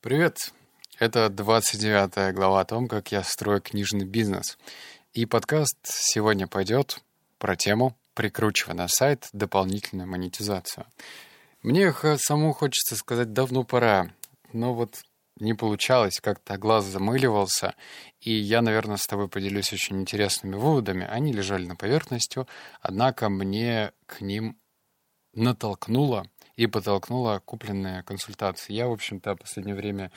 Привет! Это 29 глава о том, как я строю книжный бизнес. И подкаст сегодня пойдет про тему прикручивая на сайт дополнительную монетизацию. Мне саму хочется сказать давно пора, но вот не получалось, как-то глаз замыливался, и я, наверное, с тобой поделюсь очень интересными выводами. Они лежали на поверхности, однако мне к ним натолкнуло и подтолкнула купленные консультации. Я, в общем-то, в последнее время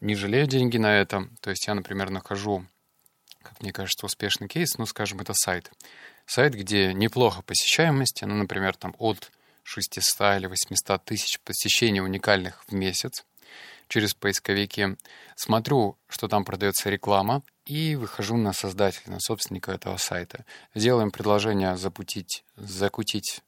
не жалею деньги на это. То есть я, например, нахожу, как мне кажется, успешный кейс, ну, скажем, это сайт. Сайт, где неплохо посещаемость, ну, например, там от 600 или 800 тысяч посещений уникальных в месяц через поисковики. Смотрю, что там продается реклама, и выхожу на создателя, на собственника этого сайта. Делаем предложение запутить, закутить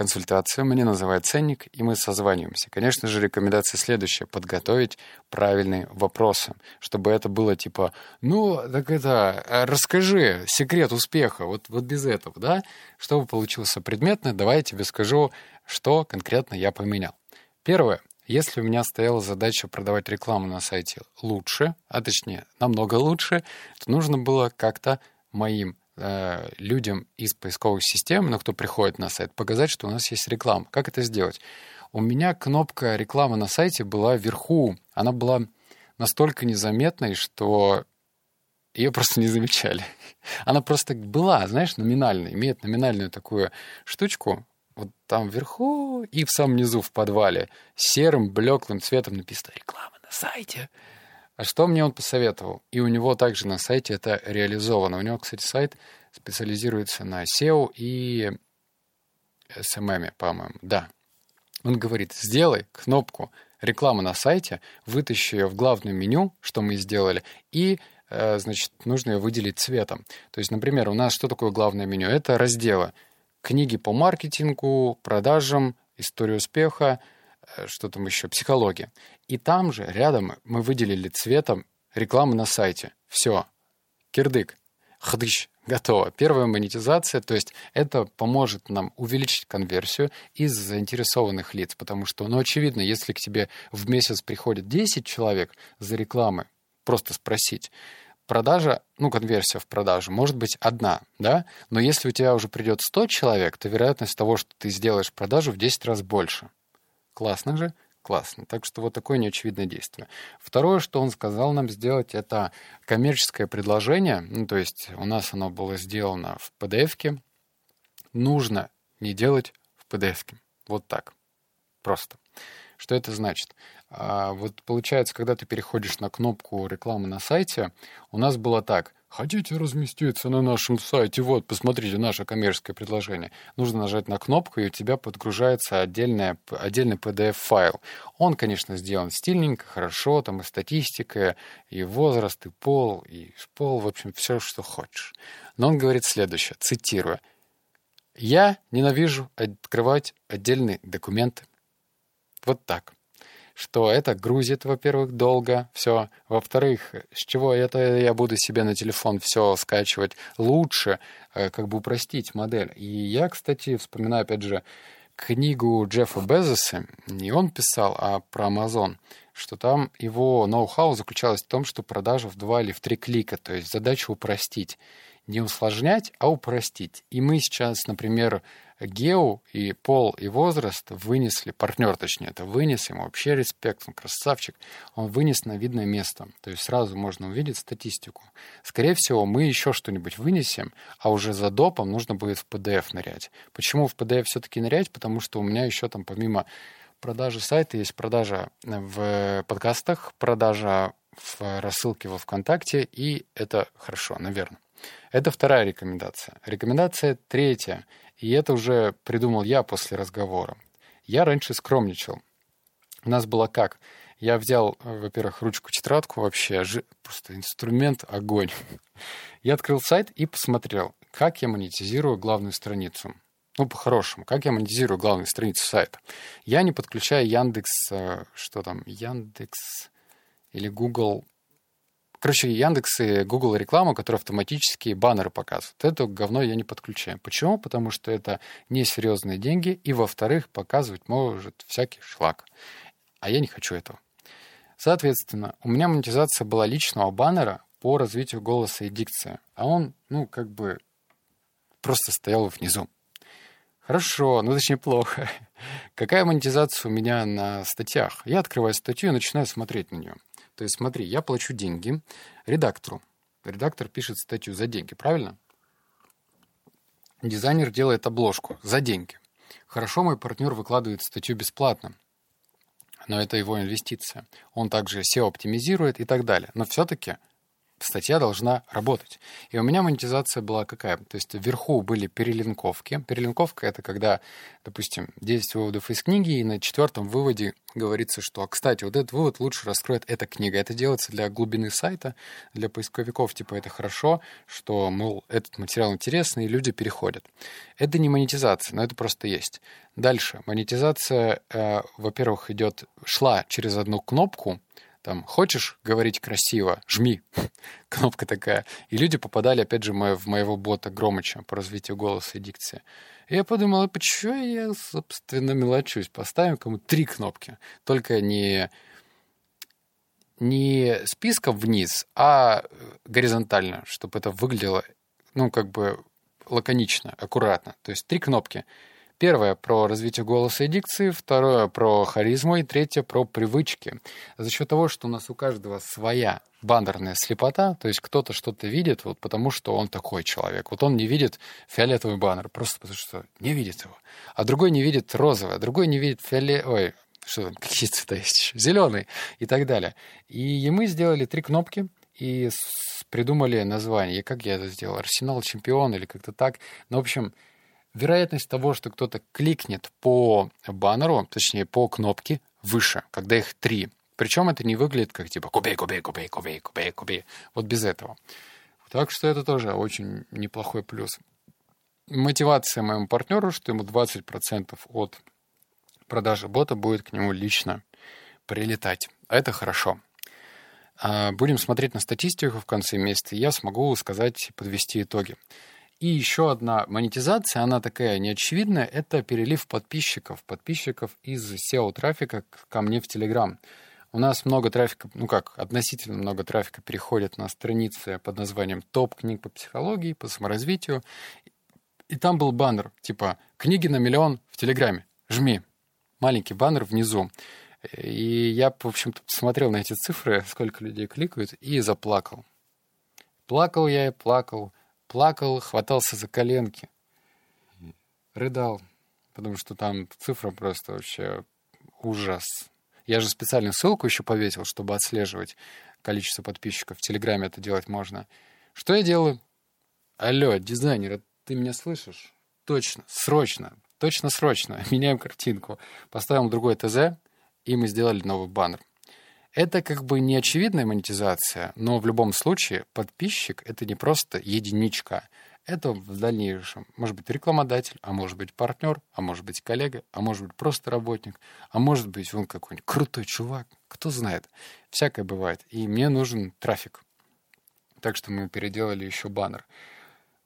консультацию, мне называют ценник, и мы созваниваемся. Конечно же, рекомендация следующая — подготовить правильные вопросы, чтобы это было типа, ну, так это, а расскажи секрет успеха, вот, вот без этого, да? Чтобы получился предметно, давай я тебе скажу, что конкретно я поменял. Первое. Если у меня стояла задача продавать рекламу на сайте лучше, а точнее намного лучше, то нужно было как-то моим Э, людям из поисковых систем, ну, кто приходит на сайт, показать, что у нас есть реклама. Как это сделать? У меня кнопка рекламы на сайте была вверху. Она была настолько незаметной, что ее просто не замечали. Она просто была, знаешь, номинальная, имеет номинальную такую штучку, вот там вверху и в самом низу в подвале серым блеклым цветом написано «Реклама на сайте». А что мне он посоветовал? И у него также на сайте это реализовано. У него, кстати, сайт специализируется на SEO и SMM, по-моему. Да. Он говорит, сделай кнопку реклама на сайте, вытащи ее в главное меню, что мы сделали, и э, значит, нужно ее выделить цветом. То есть, например, у нас что такое главное меню? Это разделы книги по маркетингу, продажам, история успеха, что там еще, психология. И там же рядом мы выделили цветом рекламу на сайте. Все. Кирдык. Хдыщ. Готово. Первая монетизация, то есть это поможет нам увеличить конверсию из заинтересованных лиц, потому что, ну, очевидно, если к тебе в месяц приходит 10 человек за рекламы, просто спросить, продажа, ну, конверсия в продажу может быть одна, да, но если у тебя уже придет 100 человек, то вероятность того, что ты сделаешь продажу в 10 раз больше. Классно же? Классно. Так что вот такое неочевидное действие. Второе, что он сказал нам сделать, это коммерческое предложение. Ну, то есть у нас оно было сделано в PDF-ке. Нужно не делать в PDF-ке. Вот так. Просто. Что это значит? А, вот получается, когда ты переходишь на кнопку рекламы на сайте, у нас было так. Хотите разместиться на нашем сайте? Вот, посмотрите наше коммерческое предложение. Нужно нажать на кнопку, и у тебя подгружается отдельная, отдельный PDF-файл. Он, конечно, сделан стильненько, хорошо, там и статистика, и возраст, и пол, и пол, в общем, все, что хочешь. Но он говорит следующее, цитирую. «Я ненавижу открывать отдельные документы». Вот так что это грузит, во-первых, долго, все. Во-вторых, с чего это я буду себе на телефон все скачивать лучше, э, как бы упростить модель. И я, кстати, вспоминаю, опять же, книгу Джеффа Безоса, не он писал, а про Amazon, что там его ноу-хау заключалось в том, что продажа в два или в три клика, то есть задача упростить. Не усложнять, а упростить. И мы сейчас, например, Гео и пол, и возраст вынесли, партнер точнее, это вынес, ему вообще респект, он красавчик, он вынес на видное место. То есть сразу можно увидеть статистику. Скорее всего, мы еще что-нибудь вынесем, а уже за допом нужно будет в PDF нырять. Почему в PDF все-таки нырять? Потому что у меня еще там помимо продажи сайта есть продажа в подкастах, продажа в рассылке во ВКонтакте, и это хорошо, наверное. Это вторая рекомендация. Рекомендация третья. И это уже придумал я после разговора. Я раньше скромничал. У нас было как? Я взял, во-первых, ручку-тетрадку вообще, просто инструмент огонь. Я открыл сайт и посмотрел, как я монетизирую главную страницу. Ну, по-хорошему, как я монетизирую главную страницу сайта. Я не подключаю Яндекс, э, что там, Яндекс или Google Короче, Яндекс и Google реклама, которая автоматически баннеры показывает. Это говно я не подключаю. Почему? Потому что это несерьезные деньги, и, во-вторых, показывать может всякий шлак. а я не хочу этого. Соответственно, у меня монетизация была личного баннера по развитию голоса и дикции, а он, ну, как бы просто стоял внизу. Хорошо, ну точнее плохо. Какая монетизация у меня на статьях? Я открываю статью и начинаю смотреть на нее. То есть смотри, я плачу деньги редактору. Редактор пишет статью за деньги, правильно? Дизайнер делает обложку за деньги. Хорошо, мой партнер выкладывает статью бесплатно, но это его инвестиция. Он также SEO оптимизирует и так далее. Но все-таки статья должна работать. И у меня монетизация была какая? То есть вверху были перелинковки. Перелинковка — это когда, допустим, 10 выводов из книги, и на четвертом выводе говорится, что, кстати, вот этот вывод лучше раскроет эта книга. Это делается для глубины сайта, для поисковиков, типа, это хорошо, что, мол, этот материал интересный, и люди переходят. Это не монетизация, но это просто есть. Дальше. Монетизация, э, во-первых, идет, шла через одну кнопку, там, хочешь говорить красиво, жми. Кнопка такая. И люди попадали, опять же, в моего бота Громыча по развитию голоса и дикции. И я подумал, а почему я, собственно, мелочусь? Поставим кому три кнопки. Только не, не списком вниз, а горизонтально, чтобы это выглядело, ну, как бы лаконично, аккуратно. То есть три кнопки. Первое про развитие голоса и дикции, второе про харизму и третье про привычки. За счет того, что у нас у каждого своя баннерная слепота, то есть кто-то что-то видит, вот потому что он такой человек. Вот он не видит фиолетовый баннер, просто потому что не видит его. А другой не видит розовый, а другой не видит фиоле... Ой, что там, какие цвета есть? Зеленый и так далее. И мы сделали три кнопки, и придумали название. И как я это сделал? Арсенал чемпион или как-то так. Ну, в общем, вероятность того, что кто-то кликнет по баннеру, точнее по кнопке, выше, когда их три. Причем это не выглядит как типа купей, купей, купей, купей, купей, купей. Вот без этого. Так что это тоже очень неплохой плюс. Мотивация моему партнеру, что ему 20% от продажи бота будет к нему лично прилетать. Это хорошо. А, будем смотреть на статистику в конце месяца, и я смогу сказать, подвести итоги. И еще одна монетизация, она такая неочевидная, это перелив подписчиков, подписчиков из SEO-трафика ко мне в Telegram. У нас много трафика, ну как, относительно много трафика переходит на страницы под названием «Топ книг по психологии», по саморазвитию. И там был баннер, типа «Книги на миллион в Телеграме, жми». Маленький баннер внизу. И я, в общем-то, посмотрел на эти цифры, сколько людей кликают, и заплакал. Плакал я и плакал плакал, хватался за коленки, рыдал, потому что там цифра просто вообще ужас. Я же специальную ссылку еще повесил, чтобы отслеживать количество подписчиков. В Телеграме это делать можно. Что я делаю? Алло, дизайнер, ты меня слышишь? Точно, срочно, точно срочно. Меняем картинку. Поставим другой ТЗ, и мы сделали новый баннер. Это как бы не очевидная монетизация, но в любом случае подписчик — это не просто единичка. Это в дальнейшем может быть рекламодатель, а может быть партнер, а может быть коллега, а может быть просто работник, а может быть он какой-нибудь крутой чувак, кто знает. Всякое бывает. И мне нужен трафик. Так что мы переделали еще баннер.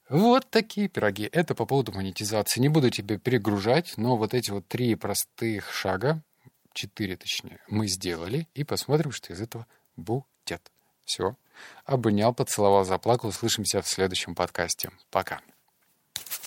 Вот такие пироги. Это по поводу монетизации. Не буду тебе перегружать, но вот эти вот три простых шага, четыре точнее, мы сделали, и посмотрим, что из этого будет. Все. Обнял, поцеловал, заплакал. Услышимся в следующем подкасте. Пока.